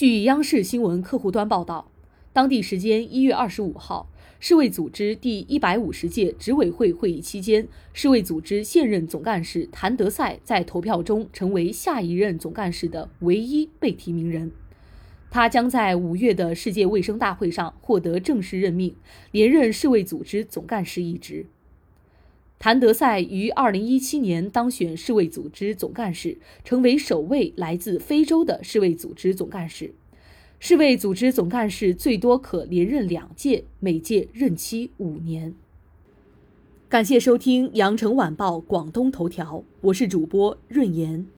据央视新闻客户端报道，当地时间一月二十五号，世卫组织第一百五十届执委会会议期间，世卫组织现任总干事谭德赛在投票中成为下一任总干事的唯一被提名人。他将在五月的世界卫生大会上获得正式任命，连任世卫组织总干事一职。谭德赛于二零一七年当选世卫组织总干事，成为首位来自非洲的世卫组织总干事。世卫组织总干事最多可连任两届，每届任期五年。感谢收听《羊城晚报广东头条》，我是主播润言。